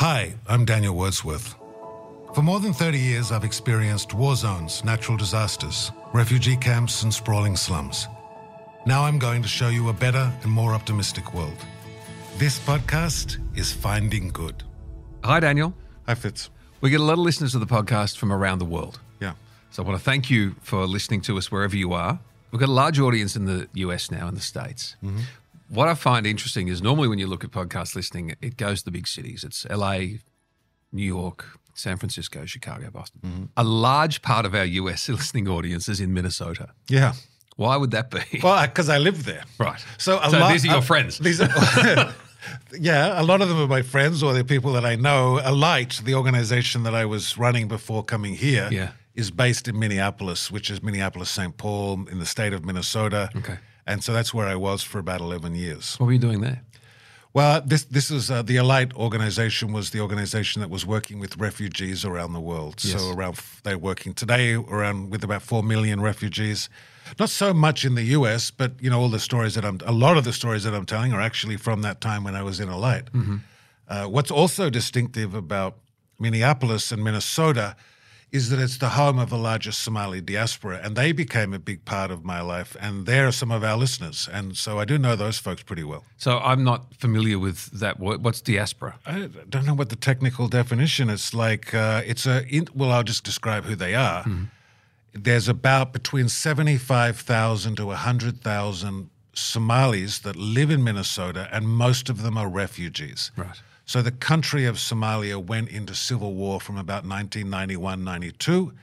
Hi, I'm Daniel Wordsworth. For more than 30 years, I've experienced war zones, natural disasters, refugee camps, and sprawling slums. Now I'm going to show you a better and more optimistic world. This podcast is Finding Good. Hi, Daniel. Hi, Fitz. We get a lot of listeners to the podcast from around the world. Yeah. So I want to thank you for listening to us wherever you are. We've got a large audience in the US now, in the States. Mm-hmm. What I find interesting is normally when you look at podcast listening, it goes to the big cities. It's LA, New York, San Francisco, Chicago, Boston. A large part of our US listening audience is in Minnesota. Yeah. Why would that be? Well, because I live there. right. So, a So lot, these are your uh, friends. These are, yeah, a lot of them are my friends or they're people that I know. Alight, the organization that I was running before coming here, Yeah. is based in Minneapolis, which is Minneapolis, St. Paul, in the state of Minnesota. Okay. And so that's where I was for about 11 years. What were you doing there? Well, this this is uh, the Alight organization was the organization that was working with refugees around the world. Yes. So around they're working today around with about four million refugees. Not so much in the U.S., but you know all the stories that I'm a lot of the stories that I'm telling are actually from that time when I was in Alight. Uh, what's also distinctive about Minneapolis and Minnesota is that it's the home of the largest Somali diaspora, and they became a big part of my life. And they're some of our listeners, and so I do know those folks pretty well. So I'm not familiar with that word. What's diaspora? I don't know what the technical definition. It's like uh, it's a. In, well, I'll just describe who they are. There's about between seventy-five thousand to hundred thousand Somalis that live in Minnesota, and most of them are refugees. Right. So the country of Somalia went into civil war from about 1991, 92,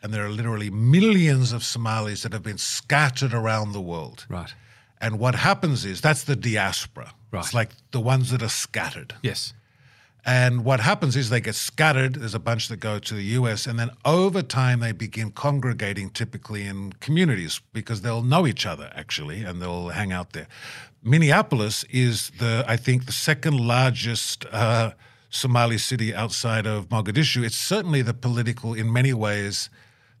and there are literally millions of Somalis that have been scattered around the world. Right. And what happens is that's the diaspora. Right. It's like the ones that are scattered. Yes. And what happens is they get scattered. There's a bunch that go to the US, and then over time they begin congregating typically in communities because they'll know each other actually, and they'll hang out there. Minneapolis is the, I think, the second largest uh, Somali city outside of Mogadishu. It's certainly the political, in many ways,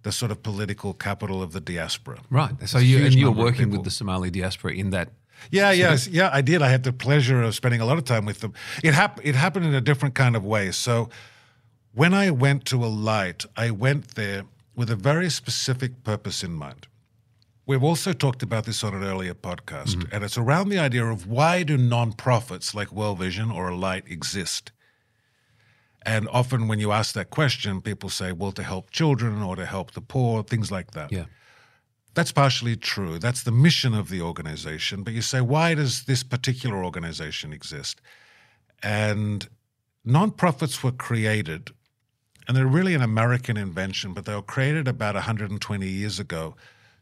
the sort of political capital of the diaspora. Right. So It's you and you're working with the Somali diaspora in that. Yeah, yes, yeah, I did. I had the pleasure of spending a lot of time with them. It happened. It happened in a different kind of way. So, when I went to Alight, I went there with a very specific purpose in mind. We've also talked about this on an earlier podcast, mm-hmm. and it's around the idea of why do nonprofits like World Vision or Alight exist? And often, when you ask that question, people say, "Well, to help children or to help the poor, things like that." Yeah. That's partially true. That's the mission of the organization. But you say, why does this particular organization exist? And nonprofits were created, and they're really an American invention, but they were created about 120 years ago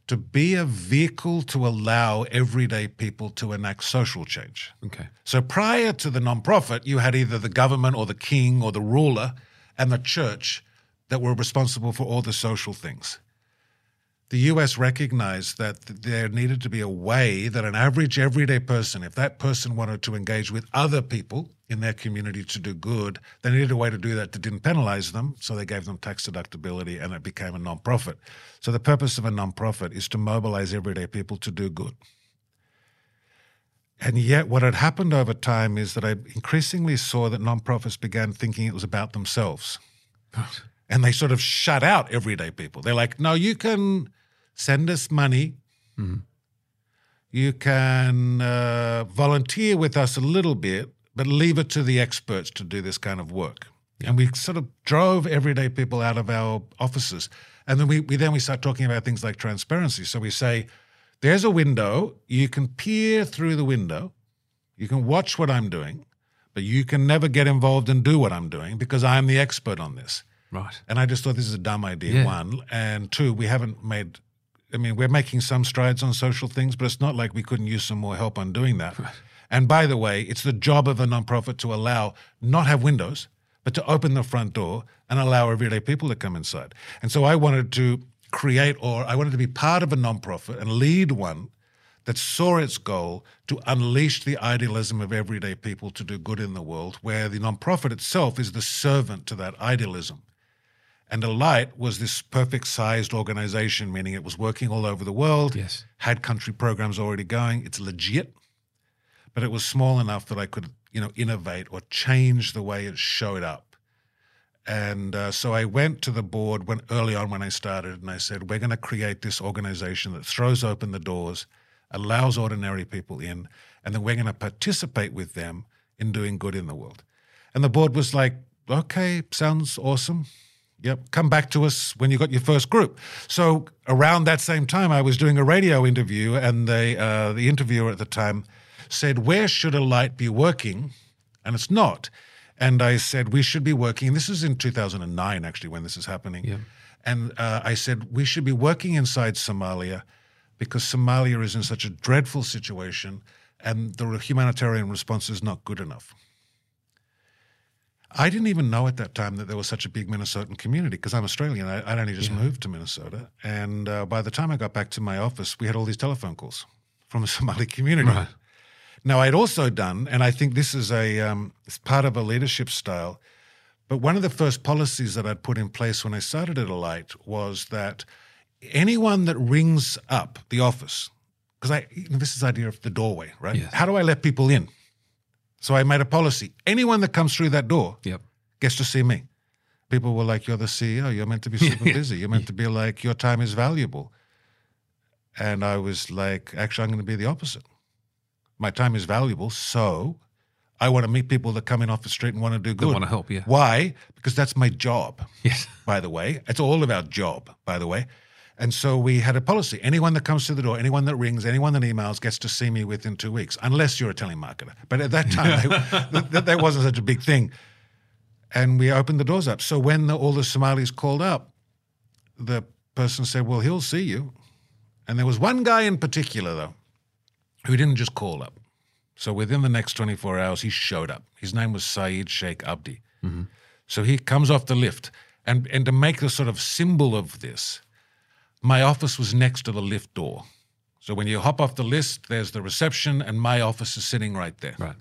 to be a vehicle to allow everyday people to enact social change. Okay. So prior to the nonprofit, you had either the government or the king or the ruler and the church that were responsible for all the social things. The US recognized that there needed to be a way that an average everyday person, if that person wanted to engage with other people in their community to do good, they needed a way to do that that didn't penalize them. So they gave them tax deductibility and it became a nonprofit. So the purpose of a nonprofit is to mobilize everyday people to do good. And yet, what had happened over time is that I increasingly saw that nonprofits began thinking it was about themselves. And they sort of shut out everyday people. They're like, no, you can send us money. You can uh, volunteer with us a little bit, but leave it to the experts to do this kind of work. And we sort of drove everyday people out of our offices. And then we, we then we start talking about things like transparency. So we say, there's a window, you can peer through the window, you can watch what I'm doing, but you can never get involved and do what I'm doing because I'm the expert on this. Right. And I just thought this is a dumb idea, Yeah. one. And two, we haven't made, I mean, we're making some strides on social things, but it's not like we couldn't use some more help on doing that. And by the way, it's the job of a nonprofit to allow, not have windows, but to open the front door and allow everyday people to come inside. And so I wanted to create, or I wanted to be part of a nonprofit and lead one that saw its goal to unleash the idealism of everyday people to do good in the world, where the nonprofit itself is the servant to that idealism. And Alight was this perfect sized organization, meaning it was working all over the world, Yes. had country programs already going. It's legit, but it was small enough that I could you know, innovate or change the way it showed up. And uh, so I went to the board when early on when I started, and I said, "We're going to create this organization that throws open the doors, allows ordinary people in, and then we're going to participate with them in doing good in the world." And the board was like, "Okay, sounds awesome. Yep, come back to us when you got your first group." So around that same time, I was doing a radio interview, and the uh, the interviewer at the time said, "Where should Alight be working?" And it's not. And I said, we should be working. This is in 2009, actually, when this is happening. Yeah. And uh, I said, we should be working inside Somalia because Somalia is in such a dreadful situation and the humanitarian response is not good enough. I didn't even know at that time that there was such a big Minnesotan community because I'm Australian. I, I'd only just Yeah. moved to Minnesota. And uh, by the time I got back to my office, we had all these telephone calls from the Somali community. Right. Now, I'd also done, and I think this is a um, it's part of a leadership style, but one of the first policies that I'd put in place when I started at Alight was that anyone that rings up the office, because I you know, this is the idea of the doorway, right? Yes. How do I let people in? So I made a policy: anyone that comes through that door Yep. gets to see me. People were like, "You're the CEO. You're meant to be super busy. You're meant to be like your time is valuable." And I was like, "Actually, I'm going to be the opposite. My time is valuable, so I want to meet people that come in off the street and want to do They good. want to help, yeah. Why? Because that's my job. Yes. By the way, it's all about job. By the way." And so we had a policy. Anyone that comes to the door, anyone that rings, anyone that emails gets to see me within two weeks, unless you're a telemarketer. But at that time, they, that, that wasn't such a big thing and we opened the doors up. So when the, all the Somalis called up, the person said, "Well, he'll see you." And there was one guy in particular, though, who didn't just call up. So within the next 24 hours, he showed up. His name was Saeed Sheikh Abdi. Mm-hmm. So he comes off the lift, and and to make the sort of symbol of this, my office was next to the lift door. So when you hop off the list, there's the reception, and my office is sitting right there. Right.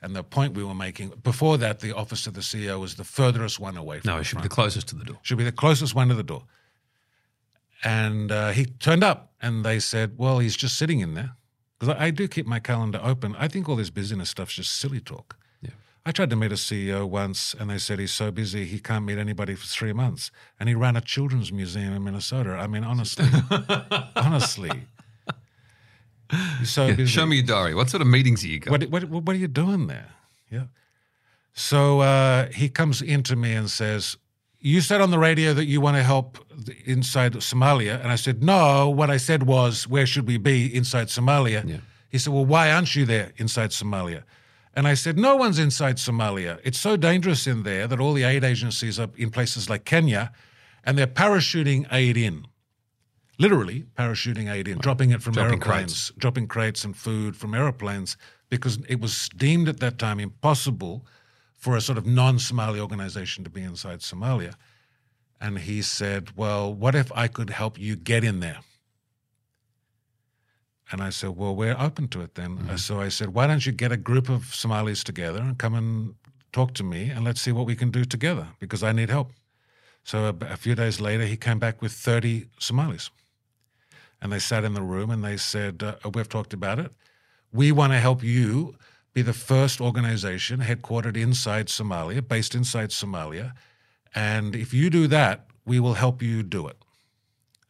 And the point we were making before that, the office of the CEO was the furthest one away from No, it should be the closest to the door. should be the closest one to the door. And uh, he turned up, and they said, "Well, he's just sitting in there." Because I, I do keep my calendar open. I think all this busyness stuff's just silly talk. I tried to meet a CEO once, and they said he's so busy he can't meet anybody for three months, and he ran a children's museum in Minnesota. I mean, honestly, honestly, he's so Yeah, busy. Show me your diary. What sort of meetings are you got? What, what, what are you doing there? Yeah. So uh, he comes into me and says, You said on the radio that you want to help inside Somalia. And I said, No, what I said was, Where should we be inside Somalia? Yeah. He said, Well, why aren't you there inside Somalia? And I said, No one's inside Somalia. It's so dangerous in there that all the aid agencies are in places like Kenya and they're parachuting aid in. Literally parachuting aid in, dropping it from Dropping airplanes, dropping crates and food from airplanes because it was deemed at that time impossible for a sort of non Somali organization to be inside Somalia. And he said, Well, what if I could help you get in there? And I said, Well, we're open to it then. Uh, So I said, Why don't you get a group of Somalis together and come and talk to me and let's see what we can do together because I need help. So a, a few days later, he came back with 30 Somalis. And they sat in the room and they said, uh, We've talked about it. We want to help you be the first organization headquartered inside Somalia, based inside Somalia. And if you do that, we will help you do it.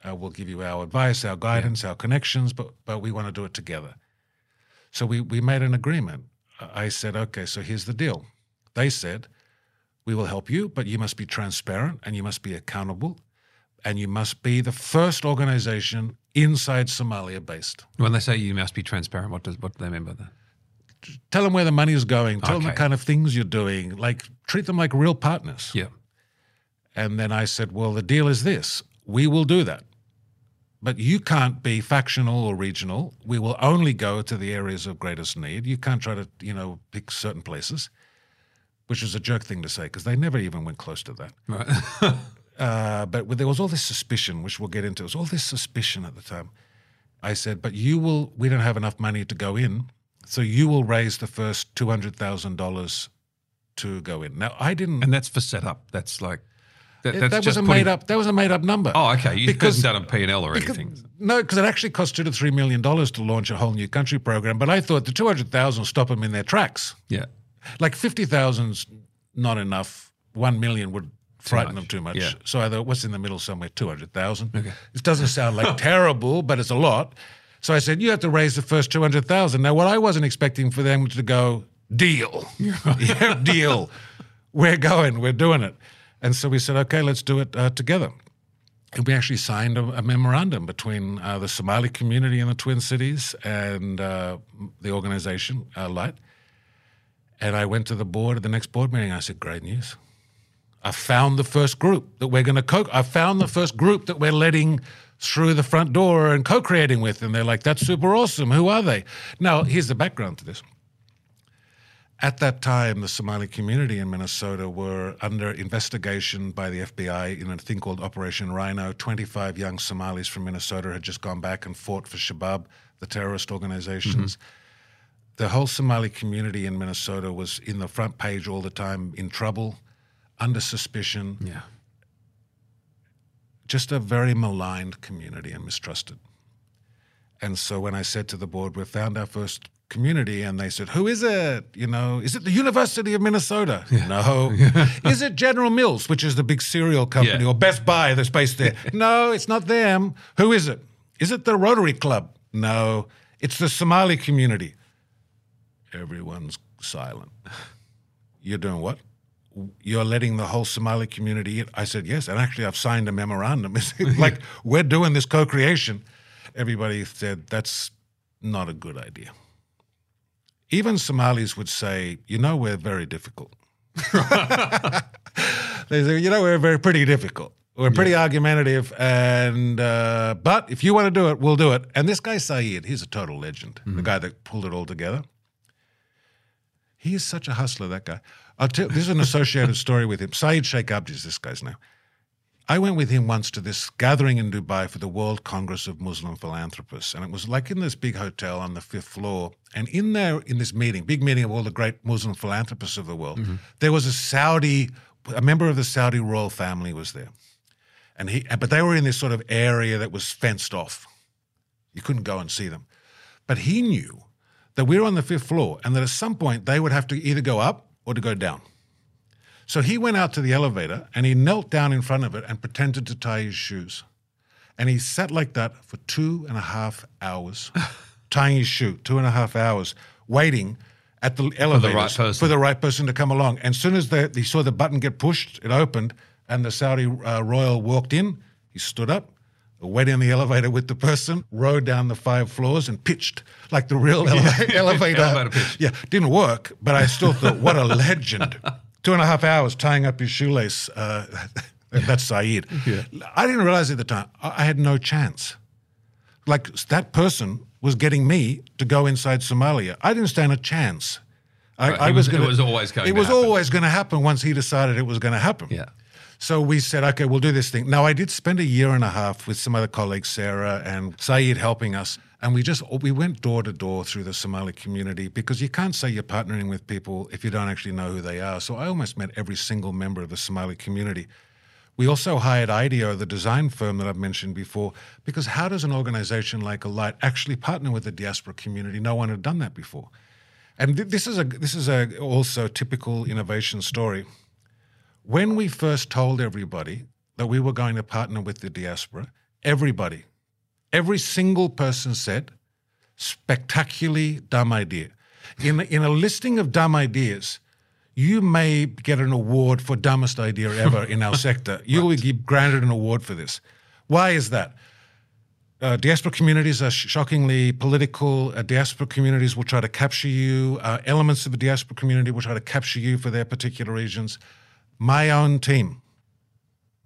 Uh, we'll give you our advice, our guidance, our connections, but, but we want to do it together. So we, we made an agreement. I said, okay, so here's the deal. They said, we will help you, but you must be transparent and you must be accountable and you must be the first organization inside Somalia based. When they say you must be transparent, what does what do they mean by that? Tell them where the money is going. Tell them the kind of things you're doing. Like treat them like real partners. Yeah. And then I said, well, the deal is this we will do that. But you can't be factional or regional. We will only go to the areas of greatest need. You can't try to, you know, pick certain places, which is a jerk thing to say because they never even went close to that. Right. Uh, but there was all this suspicion, which we'll get into. There was all this suspicion at the time. I said, but you will, we don't have enough money to go in. So you will raise the first $200,000 to go in. Now, I didn't. and that's for setup. That's like that, that was a putting- made up. That was a made up number. Oh, okay. You Because- couldn't done a P and L or Because- anything. no, because it actually cost two to three million dollars to launch a whole new country program. But I thought the two hundred thousand stop them in their tracks. Yeah. Like 50,000's not enough. 1 million would frighten them too much. Yeah. So either what's in the middle somewhere, 200,000. Okay. It doesn't sound like terrible, but it's a lot. So I said, you have to raise the first 200,000. Now, what I wasn't expecting for them to go, deal. yeah, deal. We're going, we're doing it. And so we said, okay, let's do it uh, together. And we actually signed a, a memorandum between uh, the Somali community in the Twin Cities and uh, the organization, uh, Light. And I went to the board at the next board meeting. I said, great news. I found the first group that we're going to co. I found the first group that we're letting through the front door and co-creating with, and they're like, "That's super awesome. Who are they?" Now, here's the background to this. At that time, the Somali community in Minnesota were under investigation by the FBI in a thing called Operation Rhino. 25 young Somalis from Minnesota had just gone back and fought for Shabab, the terrorist organizations. Mm-hmm. The whole Somali community in Minnesota was in the front page all the time, in trouble, under suspicion, Yeah. just a very maligned community and mistrusted. And so when I said to the board, we found our first community, and they said, Who is it? You know, is it the University of Minnesota? No. is it General Mills, which is the big cereal company, Yeah. or Best Buy that's based there? no, it's not them. Who is it? Is it the Rotary Club? No, it's the Somali community. Everyone's silent. You're doing what? You're letting the whole Somali community in? I said, yes. And actually, I've signed a memorandum. Like, we're doing this co creation. Everybody said, that's not a good idea. Even Somalis would say, you know, we're very difficult. they say, you know, we're very pretty difficult. We're pretty argumentative, and uh, but if you want to do it, we'll do it. And this guy Saeed, he's a total legend. The guy that pulled it all together. He is such a hustler, that guy. I'll tell this is an associated story with him. Saeed Sheikh Abdi is this guy's name. I went with him once to this gathering in Dubai for the World Congress of Muslim Philanthropists. And it was like in this big hotel on the fifth floor. And in there, in this meeting, big meeting of all the great Muslim philanthropists of the world, mm-hmm. there was a Saudi, a member of the Saudi royal family was there. And he, but they were in this sort of area that was fenced off. You couldn't go and see them. But he knew that we were on the fifth floor and that at some point they would have to either go up or to go down. So he went out to the elevator and he knelt down in front of it and pretended to tie his shoes. And he sat like that for two and a half hours, tying his shoe, two and a half hours, waiting at the elevator right for the right person to come along. And as soon as the, he saw the button get pushed, it opened, and the Saudi uh, royal walked in, he stood up, waited in the elevator with the person, rode down the five floors, and pitched like the real ele- elevator. Elevator pitch. Yeah, didn't work, but I still thought, what a legend. Two and a half hours tying up his shoelace. Uh, that's Saeed. I didn't realize at the time, I had no chance. Like that person was getting me to go inside Somalia. I didn't stand a chance. I, Right, I was, was- gonna, was always going It to was happen. always going to happen once he decided it was going to happen. Yeah. So we said, okay, we'll do this thing. Now, I did spend a year and a half with some other colleagues, Sarah and Saeed, helping us. And we just we went door to door through the Somali community because you can't say you're partnering with people if you don't actually know who they are. So I almost met every single member of the Somali community. We also hired IDEO, the design firm that I've mentioned before, because how does an organization like Alight actually partner with the diaspora community? No one had done that before. And th- this is a this is a also typical innovation story. When we first told everybody that we were going to partner with the diaspora, everybody, every single person said, spectacularly dumb idea. In, in a listing of dumb ideas, you may get an award for dumbest idea ever in our sector. You will be granted an award for this. Why is that? Uh, diaspora communities are sh- shockingly political. Uh, diaspora communities will try to capture you. Uh, elements of the diaspora community will try to capture you for their particular regions. My own team,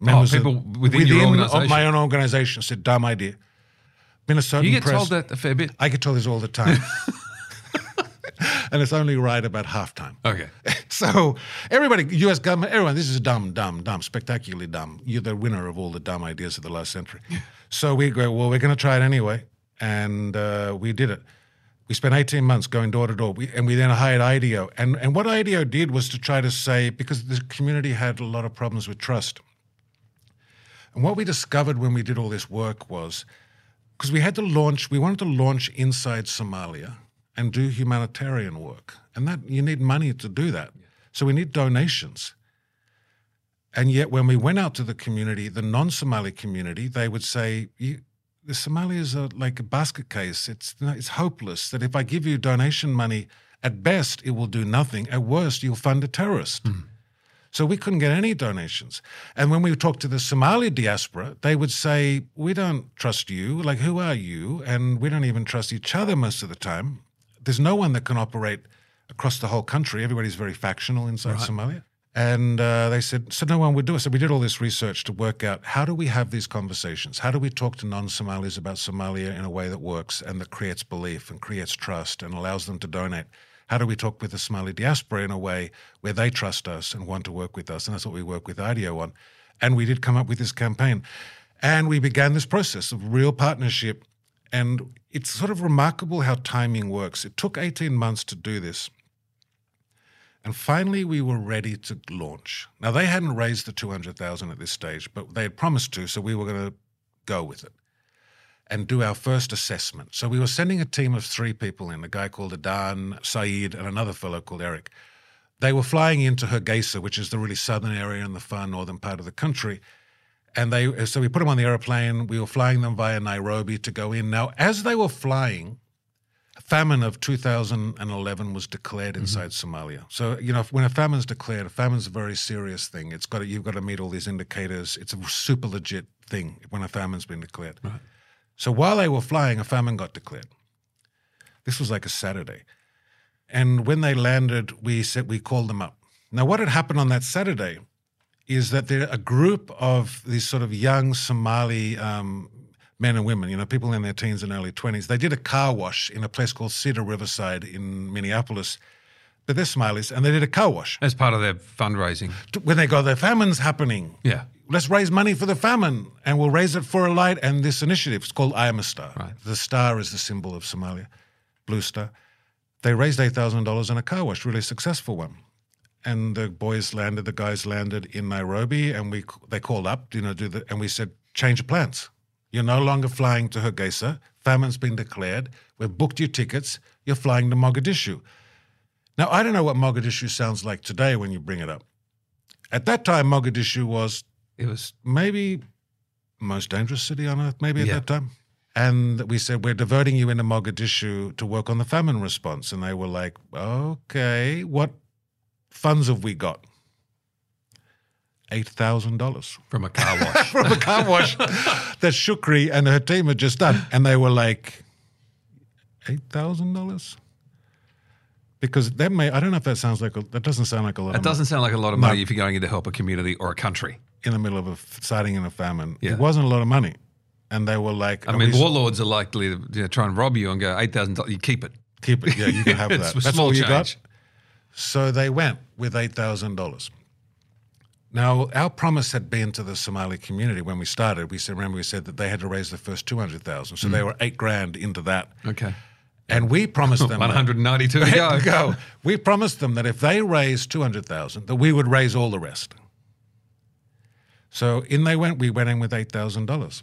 members of- Oh, people within of organisation. my own organization, said dumb idea. Minnesota You get press, told that a fair bit. I get told this all the time, and it's only right about half time. Okay. So everybody, U.S. government, everyone, this is dumb, dumb, dumb, spectacularly dumb. You're the winner of all the dumb ideas of the last century. so we go, well, we're going to try it anyway, and uh, we did it. We spent 18 months going door to door, we, and we then hired IDEO. And, and what IDEO did was to try to say, because the community had a lot of problems with trust. And what we discovered when we did all this work was because we had to launch, we wanted to launch inside Somalia and do humanitarian work. And that you need money to do that. So we need donations. And yet, when we went out to the community, the non Somali community, they would say, the Somalis are like a basket case. It's, it's hopeless that if I give you donation money, at best, it will do nothing. At worst, you'll fund a terrorist. Mm. So we couldn't get any donations. And when we talked to the Somali diaspora, they would say, We don't trust you. Like, who are you? And we don't even trust each other most of the time. There's no one that can operate across the whole country. Everybody's very factional inside right. Somalia. And uh, they said, so no one would do it. So we did all this research to work out how do we have these conversations? How do we talk to non Somalis about Somalia in a way that works and that creates belief and creates trust and allows them to donate? How do we talk with the Somali diaspora in a way where they trust us and want to work with us? And that's what we work with IDEO on. And we did come up with this campaign. And we began this process of real partnership. And it's sort of remarkable how timing works. It took 18 months to do this. And finally, we were ready to launch. Now, they hadn't raised the 200,000 at this stage, but they had promised to, so we were going to go with it and do our first assessment. So we were sending a team of three people in, a guy called Adan, Saeed, and another fellow called Eric. They were flying into Hargeisa, which is the really southern area in the far northern part of the country. And they, so we put them on the airplane. We were flying them via Nairobi to go in. Now, as they were flying, famine of 2011 was declared mm-hmm. inside mm-hmm. Somalia. So you know, when a famine is declared, a famine is a very serious thing. It's got to, you've got to meet all these indicators. It's a super legit thing when a famine's been declared. Right. So while they were flying, a famine got declared. This was like a Saturday, and when they landed, we said we called them up. Now, what had happened on that Saturday is that there a group of these sort of young Somali um, men and women, you know, people in their teens and early 20s. They did a car wash in a place called Cedar Riverside in Minneapolis. But they're Somalis, and they did a car wash. As part of their fundraising. When they go, the famine's happening. Yeah. Let's raise money for the famine, and we'll raise it for Alight. And this initiative, it's called I Am a Star. Right. The star is the symbol of Somalia, blue star. They raised $8,000 in a car wash, really successful one. And the boys landed, the guys landed in Nairobi, and we they called up, you know, do the, and we said, change of plans you're no longer flying to Hargeisa. Famine's been declared. We've booked your tickets. You're flying to Mogadishu. Now, I don't know what Mogadishu sounds like today when you bring it up. At that time, Mogadishu was it was maybe most dangerous city on earth, maybe at yeah. that time. And we said, We're diverting you into Mogadishu to work on the famine response. And they were like, Okay, what funds have we got? eight thousand dollars from a car wash. from a car wash that Shukri and her team had just done, and they were like, eight thousand dollars. Because that may I don't know if that sounds like a, that doesn't sound like a lot. It doesn't money. sound like a lot of money no. if you're going in to help a community or a country in the middle of a sighting in a famine. Yeah. It wasn't a lot of money, and they were like, I mean, warlords are likely to you know, try and rob you and go eight thousand dollars. You keep it. Keep it. Yeah, you can have that. That's all change. you got. So they went with eight thousand dollars. Now, our promise had been to the Somali community when we started. We said, remember, we said that they had to raise the first 200,000. So mm. they were eight grand into that. Okay. And we promised them 192 to go. go. We promised them that if they raised 200,000, that we would raise all the rest. So in they went. We went in with $8,000.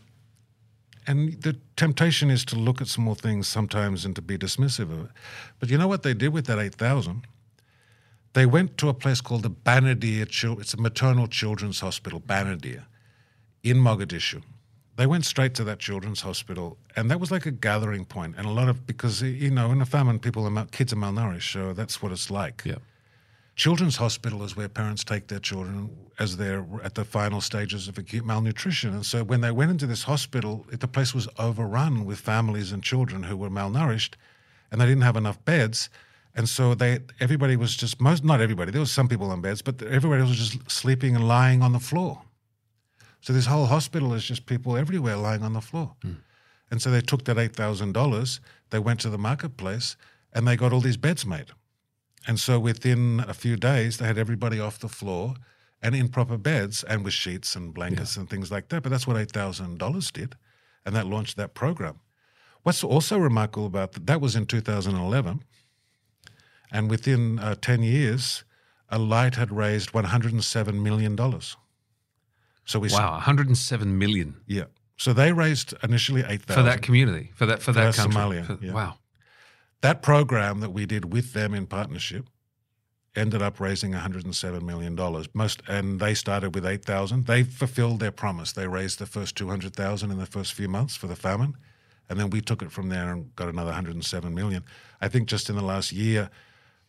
And the temptation is to look at small things sometimes and to be dismissive of it. But you know what they did with that 8,000? They went to a place called the Banadir, it's a maternal children's hospital, Banadir, in Mogadishu. They went straight to that children's hospital, and that was like a gathering point. And a lot of because you know, in a famine, people are kids are malnourished, so that's what it's like. Yeah. Children's hospital is where parents take their children as they're at the final stages of acute malnutrition. And so when they went into this hospital, it, the place was overrun with families and children who were malnourished, and they didn't have enough beds. And so they, everybody was just most, not everybody. There was some people on beds, but everybody was just sleeping and lying on the floor. So this whole hospital is just people everywhere lying on the floor. Mm. And so they took that eight thousand dollars. They went to the marketplace and they got all these beds made. And so within a few days, they had everybody off the floor and in proper beds and with sheets and blankets yeah. and things like that. But that's what eight thousand dollars did, and that launched that program. What's also remarkable about that, that was in 2011. And within uh, 10 years, Alight had raised $107 million. So we wow, 107 million. Yeah. So they raised initially 8,000 for that community, for that for that for country. Somalia. For, yeah. Wow. that program that we did with them in partnership ended up raising 107 million dollars. Most and they started with 8,000. They fulfilled their promise. They raised the first 200,000 in the first few months for the famine, and then we took it from there and got another 107 million. I think just in the last year,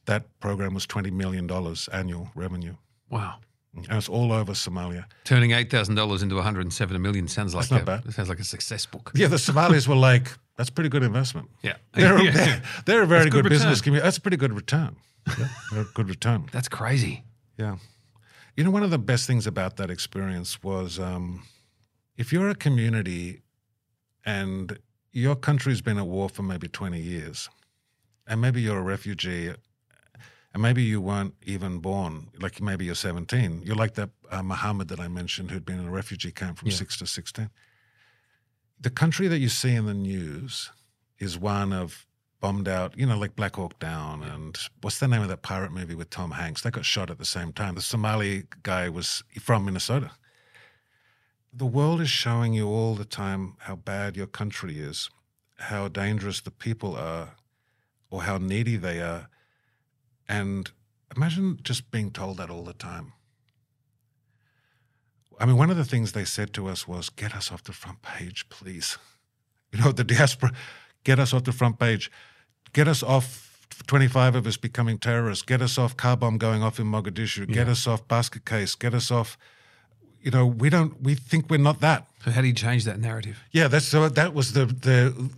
that program was 20 million dollars annual revenue, Wow. And it's all over Somalia. Turning eight thousand dollars into one hundred and seven million sounds like not a, sounds like a success book. Yeah, the Somalis were like, "That's pretty good investment." Yeah, They're, Yeah. they're, they're a very That's good good, business community. That's a pretty good return. Yeah, a good return. That's crazy. Yeah. You know, one of the best things about that experience was um, if you're a community and your country's been at war for maybe 20 years, and maybe you're a refugee, and maybe you weren't even born, like maybe you're 17. You're like that uh, Muhammad that I mentioned who'd been in a refugee camp from Yeah. 6 to 16. The country that you see in the news is one of bombed out, you know, like Black Hawk Down and what's the name of that pirate movie with Tom Hanks? They got shot at the same time. The Somali guy was from Minnesota. The world is showing you all the time how bad your country is, how dangerous the people are, or how needy they are. And imagine just being told that all the time. I mean, one of the things they said to us was, get us off the front page, please. You know, the diaspora, get us off the front page. Get us off 25 of us becoming terrorists. Get us off car bomb going off in Mogadishu. Get us off basket case. Get us off, you know, we don't, we think we're not that. So how do you change that narrative? Yeah, that's so that was the the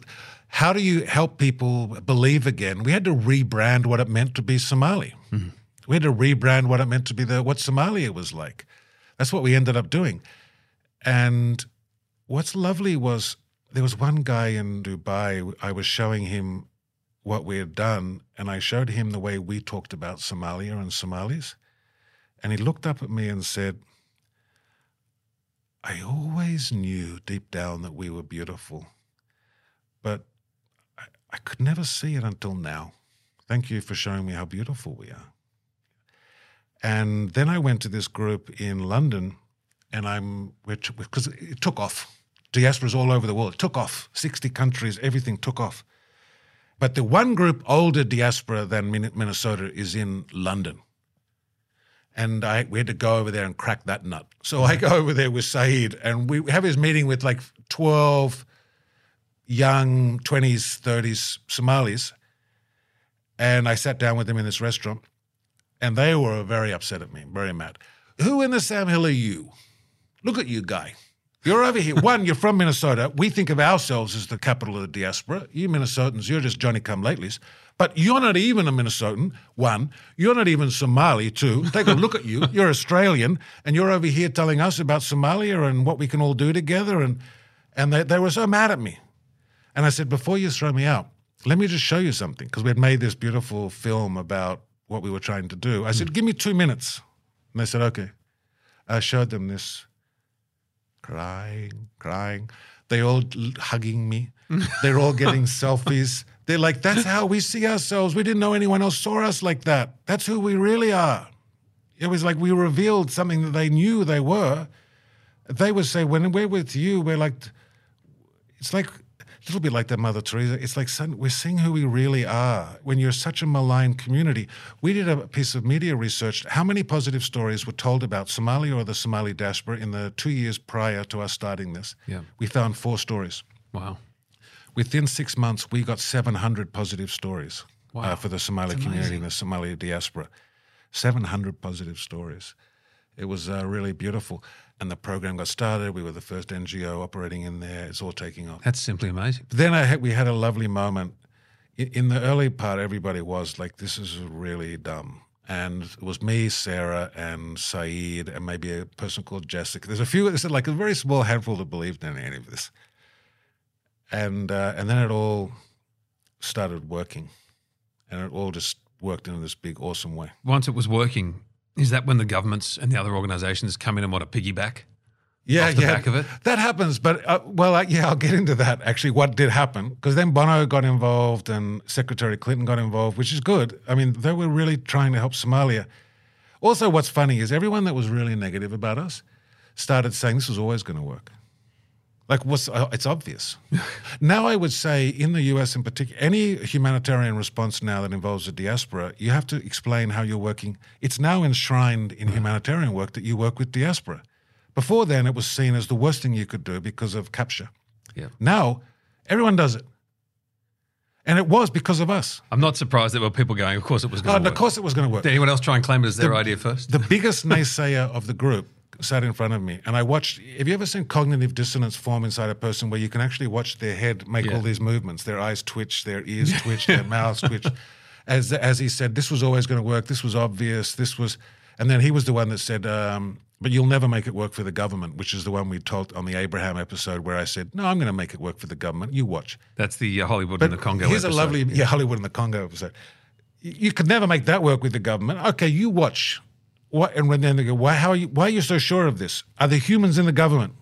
how do you help people believe again? We had to rebrand what it meant to be Somali. Hmm. We had to rebrand what it meant to be the what Somalia was like. That's what we ended up doing. And what's lovely was there was one guy in Dubai. I was showing him what we had done, and I showed him the way we talked about Somalia and Somalis. And he looked up at me and said, I always knew deep down that we were beautiful, but could never see it until now. Thank you for showing me how beautiful we are. And then I went to this group in London, and I'm which because it took off. Diasporas all over the world. It took off. Sixty countries. Everything took off. But the one group older diaspora than Minnesota is in London and I we had to go over there and crack that nut. So I go over there with Saeed, and we have his meeting with like twelve young twenties, thirties Somalis, and I sat down with them in this restaurant, and they were very upset at me, very mad. Who in the Sam Hill are you? Look at you, guy. You're over here. One, you're from Minnesota. We think of ourselves as the capital of the diaspora. You Minnesotans, you're just Johnny come latelys. But you're not even a Minnesotan, one. You're not even Somali, two. Take a look at you. You're Australian, and you're over here telling us about Somalia and what we can all do together. And, and they, they were so mad at me. And I said, before you throw me out, let me just show you something. Because we had made this beautiful film about what we were trying to do. I said, hmm. give me two minutes. And they said, okay. I showed them this crying, crying. They all hugging me. They're all getting selfies. They're like, that's how we see ourselves. We didn't know anyone else saw us like that. That's who we really are. It was like we revealed something that they knew they were. They would say, when we're with you, we're like, it's like a little bit like that Mother Teresa. It's like son, we're seeing who we really are. When you're such a maligned community, we did a piece of media research. How many positive stories were told about Somalia or the Somali diaspora in the two years prior to us starting this? Yeah. We found four stories. Wow. Within six months, we got 700 positive stories Wow. uh, for the Somali That's community amazing. and the Somali diaspora. 700 positive stories. It was uh, really beautiful. And the program got started. We were the first NGO operating in there. It's all taking off. That's simply amazing. Then I had, we had a lovely moment. In, in the early part, everybody was like, this is really dumb. And it was me, Sarah, and Saeed, and maybe a person called Jessica. There's a few, there's like a very small handful that believed in any of this. And, uh, and then it all started working. And it all just worked in this big, awesome way. Once it was working, is that when the governments and the other organisations come in and want to piggyback? Yeah, yeah, back of it? that happens. But uh, well, uh, yeah, I'll get into that. Actually, what did happen? Because then Bono got involved and Secretary Clinton got involved, which is good. I mean, they were really trying to help Somalia. Also, what's funny is everyone that was really negative about us started saying this was always going to work. Like, what's uh, it's obvious. now, I would say in the US in particular, any humanitarian response now that involves the diaspora, you have to explain how you're working. It's now enshrined in humanitarian work that you work with diaspora. Before then, it was seen as the worst thing you could do because of capture. Yeah. Now, everyone does it. And it was because of us. I'm not surprised there were people going, of course it was Oh, going to of work. course it was going to work. Did anyone else try and claim it as their idea first? The biggest naysayer of the group sat in front of me, and I watched. Have you ever seen cognitive dissonance form inside a person where you can actually watch their head make Yeah. all these movements? Their eyes twitch, their ears twitch, their mouths twitch. As as he said, this was always going to work. This was obvious. This was, and then he was the one that said. Um, but you'll never make it work for the government, which is the one we told on the Abraham episode, where I said, "No, I'm going to make it work for the government. You watch." That's the uh, Hollywood in the Congo Here's episode. a lovely, yeah, Hollywood in the Congo episode. You could never make that work with the government. Okay, you watch. What and when then they go, why? How are you? Why are you so sure of this? Are there humans in the government?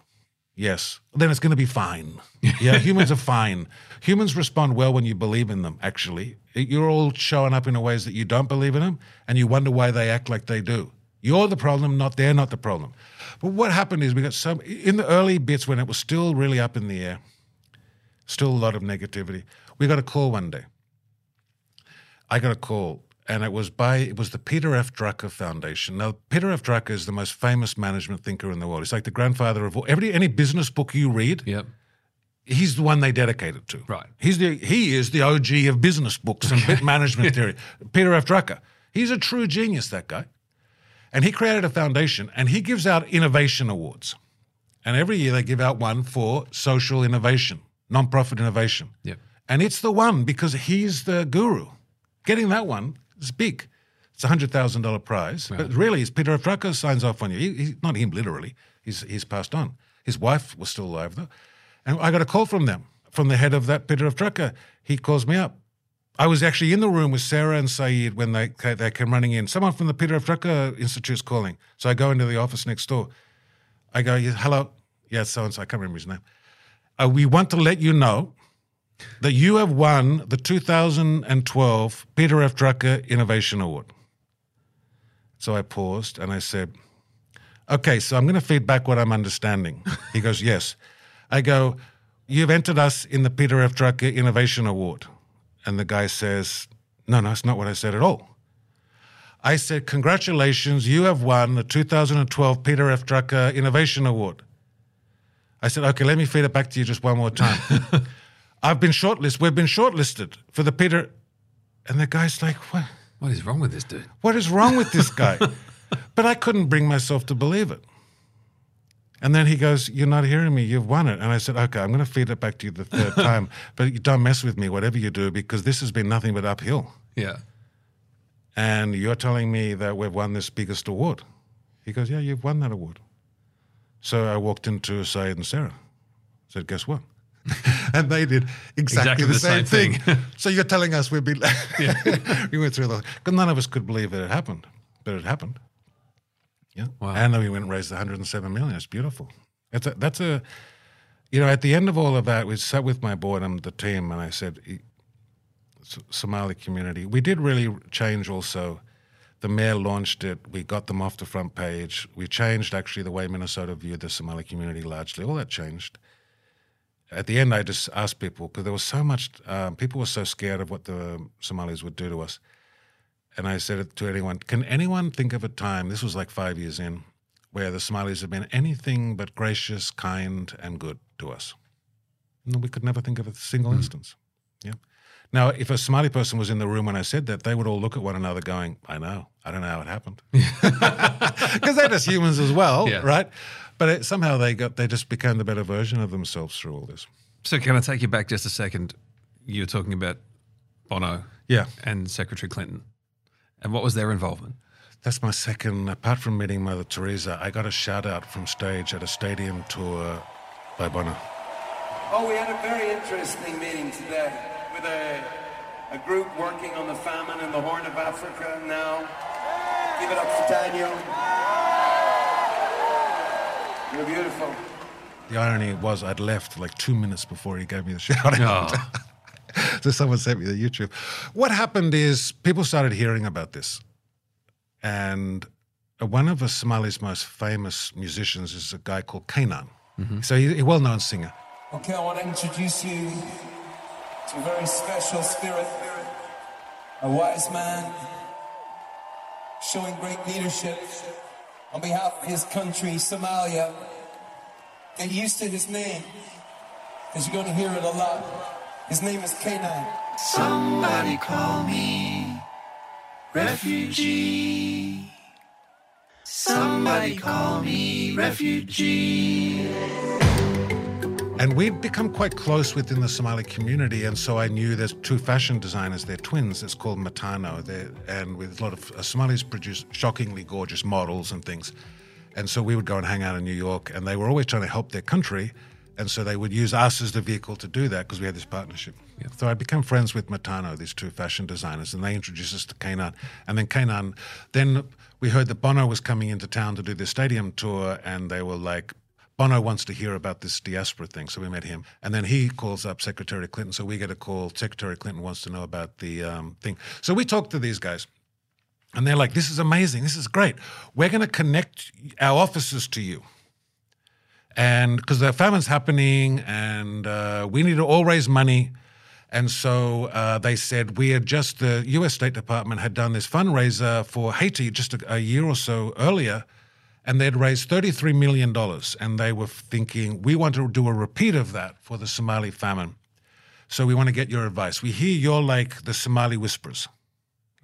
Yes. Then it's going to be fine. Yeah, humans are fine. Humans respond well when you believe in them. Actually, you're all showing up in ways that you don't believe in them, and you wonder why they act like they do. You're the problem, not they're not the problem. But what happened is we got some in the early bits when it was still really up in the air still a lot of negativity. We got a call one day. I got a call, and it was by it was the Peter F. Drucker Foundation. Now, Peter F. Drucker is the most famous management thinker in the world. He's like the grandfather of all. Every any business book you read, Yep. he's the one they dedicate it to. Right. He's the he is the OG of business books and management theory. Peter F. Drucker. He's a true genius, that guy. And he created a foundation and he gives out innovation awards. And every year they give out one for social innovation, nonprofit innovation. Yep. And it's the one because he's the guru. Getting that one is big. It's a hundred thousand dollar prize, but really, it's Peter. Drucker signs off on you. He, he, not him literally. He's he's passed on. His wife was still alive though, and I got a call from them, from the head of that Peter. Drucker. He calls me up. I was actually in the room with Sarah and Saeed when they they came running in. Someone from the Peter F. Drucker is calling. So I go into the office next door. I go, hello, yeah, so and so. I can't remember his name. Uh, we want to let you know that you have won the 2012 Peter F. Drucker Innovation Award. So I paused and I said, Okay, so I'm going to feed back what I'm understanding. He goes, Yes. I go, You've entered us in the Peter F. Drucker Innovation Award. And the guy says, No, no, that's not what I said at all. I said, Congratulations, you have won the 2012 Peter F. Drucker Innovation Award. I said, Okay, let me feed it back to you just one more time. I've been shortlisted. We've been shortlisted for the Peter. And the guy's like, What? What is wrong with this dude? What is wrong with this guy? but I couldn't bring myself to believe it. And then he goes, You're not hearing me. You've won it. And I said, Okay, I'm going to feed it back to you the third time. But you don't mess with me, whatever you do, because this has been nothing but uphill. Yeah. And you're telling me that we've won this biggest award. He goes, Yeah, you've won that award. So I walked into Saeed and Sarah. I said, Guess what? and they did exactly, Exactly the, the same, same thing. thing. so you're telling us we've been. we went through the. Because none of us could believe that it happened, but it happened. Yeah. Wow. And then we went and raised 107 million. It's beautiful. That's a, that's a, you know, at the end of all of that, we sat with my board and the team, and I said, Somali community. We did really change also. The mayor launched it. We got them off the front page. We changed actually the way Minnesota viewed the Somali community largely. All that changed. At the end, I just asked people because there was so much, um, people were so scared of what the Somalis would do to us. And I said to anyone, can anyone think of a time, this was like five years in, where the Somalis have been anything but gracious, kind, and good to us? No, we could never think of a single instance. Yeah. Now, if a Somali person was in the room when I said that, they would all look at one another going, I know, I don't know how it happened. Because they're just humans as well, Yeah. right? But it, somehow they got they just became the better version of themselves through all this. So can I take you back just a second? You were talking about Bono Yeah. and Secretary Clinton. And what was their involvement? That's my second. Apart from meeting Mother Teresa, I got a shout out from stage at a stadium tour by Bono. Oh, we had a very interesting meeting today with a, a group working on the famine in the Horn of Africa now. Give it up for Daniel. You're beautiful. The irony was I'd left like two minutes before he gave me the shout out. Oh, so someone sent me the YouTube. What happened is people started hearing about this. And one of the Somali's most famous musicians is a guy called K'naan. Mm-hmm. So he's a well known singer. Okay, I want to introduce you to a very special spirit, a wise man showing great leadership on behalf of his country, Somalia. Get used to his name, because you're going to hear it a lot. His name is K'naan. Somebody call me refugee. Somebody call me refugee. And we'd become quite close within the Somali community, and so I knew there's two fashion designers. They're twins. It's called Mataano, They're, and with a lot of uh, Somalis produce shockingly gorgeous models and things. And so we would go and hang out in New York, and they were always trying to help their country, and so they would use us as the vehicle to do that because we had this partnership. So I became friends with Mataano, these two fashion designers, and they introduced us to K'naan. And then K'naan, then we heard that Bono was coming into town to do the stadium tour, and they were like, Bono wants to hear about this diaspora thing, so we met him. And then he calls up Secretary Clinton, so we get a call. Secretary Clinton wants to know about the um, thing. So we talk to these guys, and they're like, This is amazing. This is great. We're going to connect our offices to you. And because the famine's happening, and uh, we need to all raise money. And so uh, they said we had just, the US State Department had done this fundraiser for Haiti just a, a year or so earlier and they'd raised $33 million. And they were thinking, we want to do a repeat of that for the Somali famine. So we want to get your advice. We hear you're like the Somali whispers.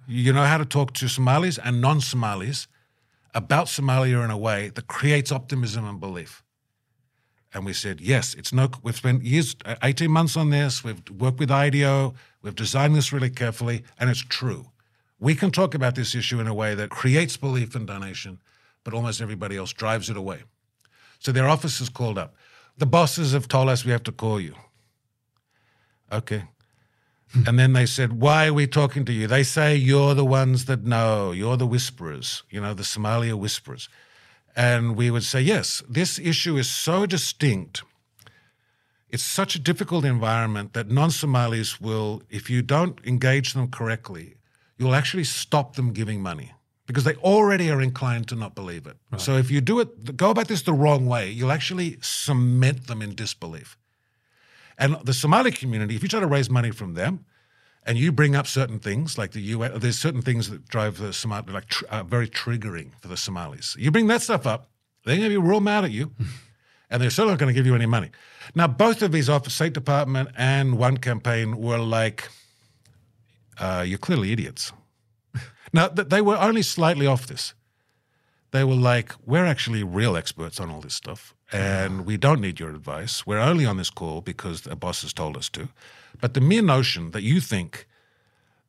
You know how to talk to Somalis and non Somalis about Somalia in a way that creates optimism and belief. And we said, yes, it's no, we've spent years, uh, 18 months on this. We've worked with IDEO. We've designed this really carefully, and it's true. We can talk about this issue in a way that creates belief and donation but almost everybody else drives it away. So their officers called up. The bosses have told us we have to call you. Okay. Hmm. and then they said, Why are we talking to you? They say you're the ones that know, you're the whisperers, you know, the Somalia whisperers. And we would say, Yes, this issue is so distinct. It's such a difficult environment that non Somalis will, if you don't engage them correctly, you'll actually stop them giving money because they already are inclined to not believe it. Right. So if you do it, go about this the wrong way, you'll actually cement them in disbelief. And the Somali community, if you try to raise money from them, and you bring up certain things like the UN, there's certain things that drive the Somali, like tr- uh, very triggering for the Somalis. You bring that stuff up, they're going to be real mad at you, and they're certainly not going to give you any money. Now, both of these, office, State Department and One Campaign, were like, uh, "You're clearly idiots." Now, they were only slightly off this. They were like, we're actually real experts on all this stuff, and we don't need your advice. We're only on this call because the boss has told us to. But the mere notion that you think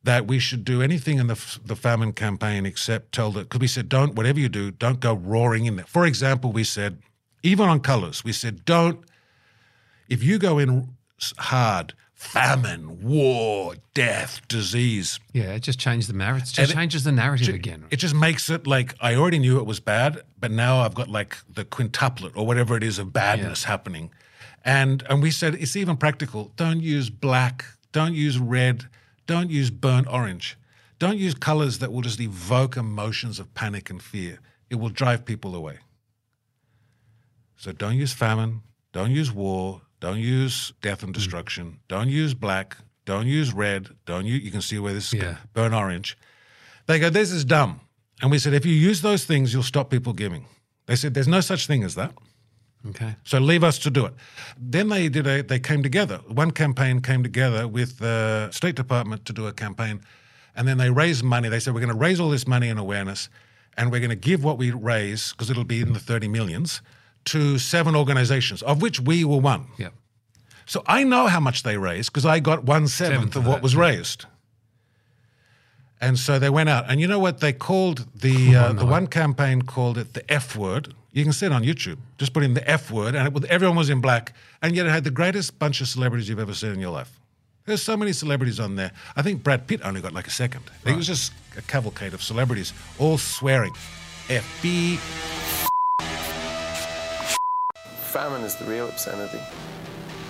that we should do anything in the, the famine campaign except tell that, because we said, don't, whatever you do, don't go roaring in there. For example, we said, even on colors, we said, don't, if you go in hard, famine, war, death, disease. Yeah, it just changed the narrative. It just and changes the narrative it, again. It just makes it like I already knew it was bad, but now I've got like the quintuplet or whatever it is of badness yeah. happening. And and we said it's even practical. Don't use black, don't use red, don't use burnt orange. Don't use colors that will just evoke emotions of panic and fear. It will drive people away. So don't use famine, don't use war, don't use death and hmm. destruction. Don't use black. Don't use red. Don't use, you can see where this is yeah. burn orange. They go, this is dumb. And we said, if you use those things, you'll stop people giving. They said, there's no such thing as that. Okay. So leave us to do it. Then they did a, they came together. One campaign came together with the State Department to do a campaign. And then they raised money. They said, we're going to raise all this money and awareness. And we're going to give what we raise, because it'll be in the 30 millions, to seven organizations, of which we were one. Yeah. So I know how much they raised because I got one seventh of what was raised. And so they went out, and you know what they called the uh, the one campaign called it the F word. You can see it on YouTube. Just put in the F word, and it, everyone was in black, and yet it had the greatest bunch of celebrities you've ever seen in your life. There's so many celebrities on there. I think Brad Pitt only got like a second. Right. It was just a cavalcade of celebrities all swearing. FB famine is the real obscenity.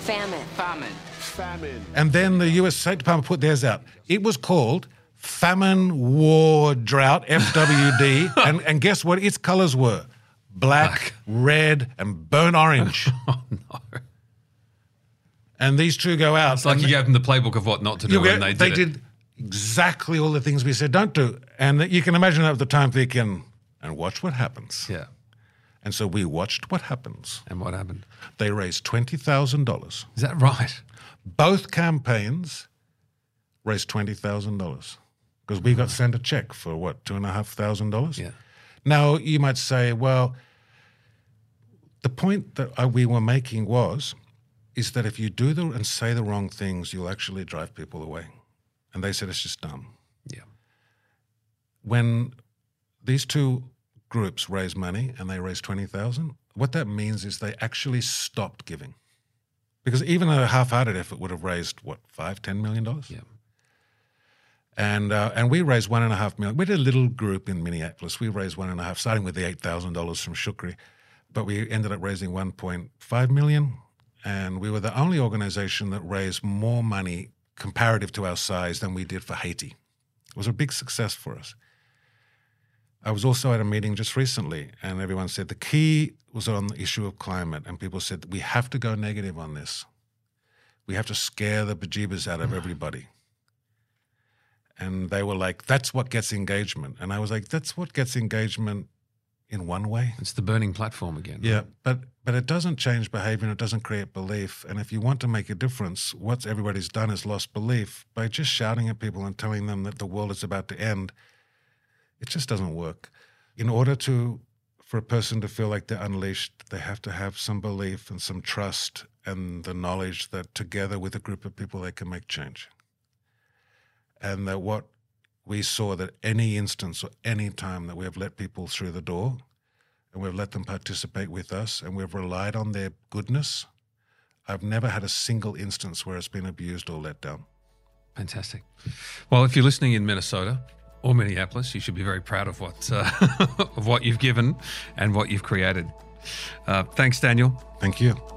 Famine. Famine. Famine. And then the US State Department put theirs out. It was called Famine War Drought, FWD. and, and guess what its colors were? black, red, and burnt orange. Oh no! and these two go out. It's like and you gave them the playbook of what not to do, you and get- they did. it. exactly all the things we said don't do. And you can imagine at the time thinking, and watch what happens. Yeah. And so we watched what happens. And what happened? They raised $20,000. Is that right? Both campaigns raised $20,000 because we got mm. sent a check for what, $2,500? Yeah. Now, you might say, well, the point that we were making was, is that if you do the and say the wrong things, you'll actually drive people away. And they said it's just dumb. Yeah. When these two groups raise money and they raise 20,000, what that means is they actually stopped giving. Because even a half-hearted effort would have raised, what, five, ten million dollars? Yeah. And uh, and we raised one and a half million. We did a little group in Minneapolis. We raised one and a half, starting with the eight thousand dollars from Shukri, but we ended up raising one point five million. And we were the only organization that raised more money comparative to our size than we did for Haiti. It was a big success for us. I was also at a meeting just recently, and everyone said the key was on the issue of climate, and people said we have to go negative on this. We have to scare the bejeebers out of mm. everybody. And they were like, that's what gets engagement. And I was like, that's what gets engagement in one way. It's the burning platform again. Yeah, but but it doesn't change behavior and it doesn't create belief. And if you want to make a difference, what everybody's done is lost belief by just shouting at people and telling them that the world is about to end. It just doesn't work. In order to for a person to feel like they're unleashed, they have to have some belief and some trust and the knowledge that together with a group of people they can make change. And that what we saw that any instance or any time that we have let people through the door and we've let them participate with us and we've relied on their goodness, I've never had a single instance where it's been abused or let down. Fantastic. Well, if you're listening in Minnesota or Minneapolis, you should be very proud of what uh, of what you've given and what you've created. Uh, thanks, Daniel. Thank you.